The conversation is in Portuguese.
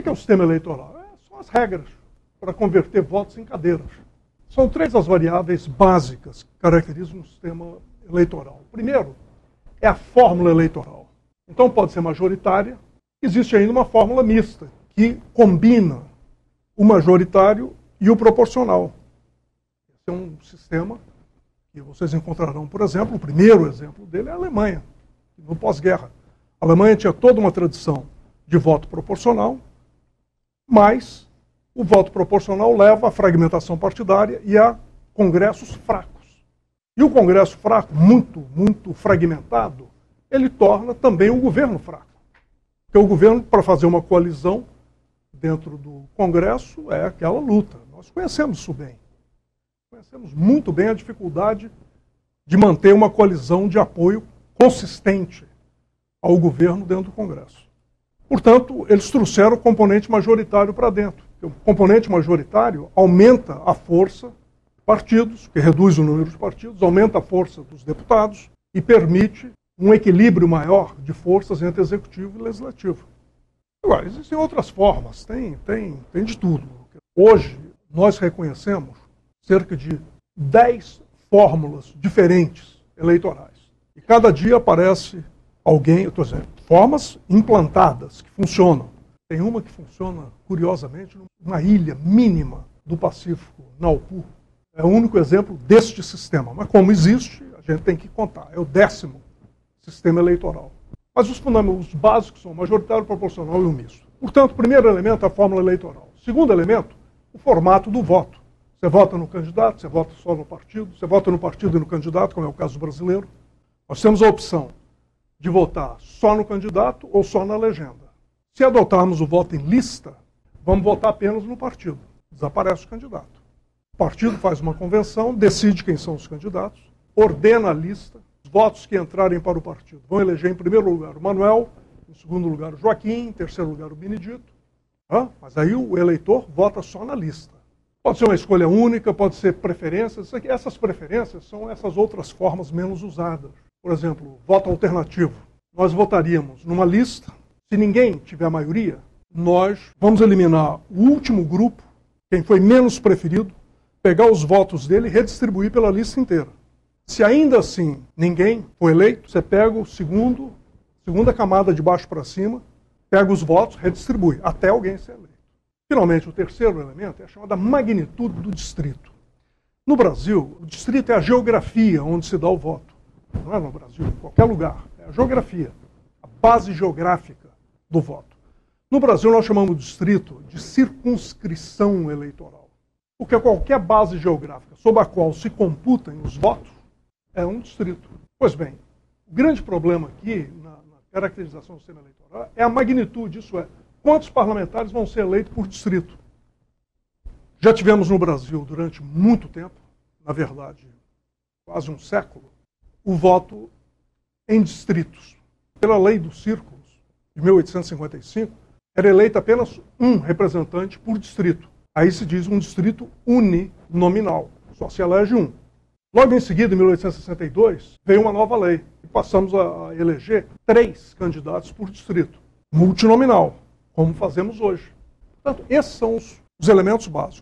O que é o sistema eleitoral? É, são as regras para converter votos em cadeiras. São três as variáveis básicas que caracterizam o sistema eleitoral. Primeiro, é a fórmula eleitoral. Então pode ser majoritária. Existe ainda uma fórmula mista, que combina o majoritário e o proporcional. Esse é um sistema que vocês encontrarão, por exemplo, o primeiro exemplo dele é a Alemanha, no pós-guerra. A Alemanha tinha toda uma tradição de voto proporcional, mas o voto proporcional leva à fragmentação partidária e a congressos fracos. E o congresso fraco, muito, muito fragmentado, ele torna também o governo fraco. Porque o governo, para fazer uma coalizão dentro do congresso, é aquela luta. Nós conhecemos isso bem. Conhecemos muito bem a dificuldade de manter uma coalizão de apoio consistente ao governo dentro do congresso. Portanto, eles trouxeram o componente majoritário para dentro. O componente majoritário aumenta a força partidos, que reduz o número de partidos, aumenta a força dos deputados e permite um equilíbrio maior de forças entre executivo e legislativo. Agora, existem outras formas, tem, tem, tem de tudo. Hoje, nós reconhecemos cerca de 10 fórmulas diferentes eleitorais. E cada dia aparece alguém, estou dizendo, formas implantadas, que funcionam. Tem uma que funciona, curiosamente, numa ilha mínima do Pacífico, Naupu. É o único exemplo deste sistema. Mas como existe, a gente tem que contar. É o décimo sistema eleitoral. Mas os fundamentos básicos são majoritário, proporcional e o misto. Portanto, primeiro elemento é a fórmula eleitoral. Segundo elemento, o formato do voto. Você vota no candidato, você vota só no partido, você vota no partido e no candidato, como é o caso brasileiro. Nós temos a opção de votar só no candidato ou só na legenda. Se adotarmos o voto em lista, vamos votar apenas no partido. Desaparece o candidato. O partido faz uma convenção, decide quem são os candidatos, ordena a lista, os votos que entrarem para o partido vão eleger em primeiro lugar o Manuel, em segundo lugar o Joaquim, em terceiro lugar o Benedito. Mas aí o eleitor vota só na lista. Pode ser uma escolha única, pode ser preferências. Essas preferências são essas outras formas menos usadas. Por exemplo, voto alternativo. Nós votaríamos numa lista se ninguém tiver a maioria, nós vamos eliminar o último grupo, quem foi menos preferido, pegar os votos dele e redistribuir pela lista inteira. Se ainda assim ninguém foi eleito, você pega o segundo, segunda camada de baixo para cima, pega os votos, redistribui, até alguém ser eleito. Finalmente, o terceiro elemento é a chamada magnitude do distrito. No Brasil, o distrito é a geografia onde se dá o voto. Não é no Brasil, em qualquer lugar. É a geografia, a base geográfica do voto. No Brasil, nós chamamos distrito de circunscrição eleitoral, porque qualquer base geográfica sob a qual se computem os votos é um distrito. Pois bem, o grande problema aqui na, na caracterização do sistema eleitoral é a magnitude, isso é, quantos parlamentares vão ser eleitos por distrito. Já tivemos no Brasil durante muito tempo, na verdade, quase um século, o voto em distritos. Pela lei do círculo, de 1855, era eleito apenas um representante por distrito. Aí se diz um distrito uninominal, só se elege um. Logo em seguida, em 1862, veio uma nova lei e passamos a eleger três candidatos por distrito, multinominal, como fazemos hoje. Portanto, esses são os, os elementos básicos.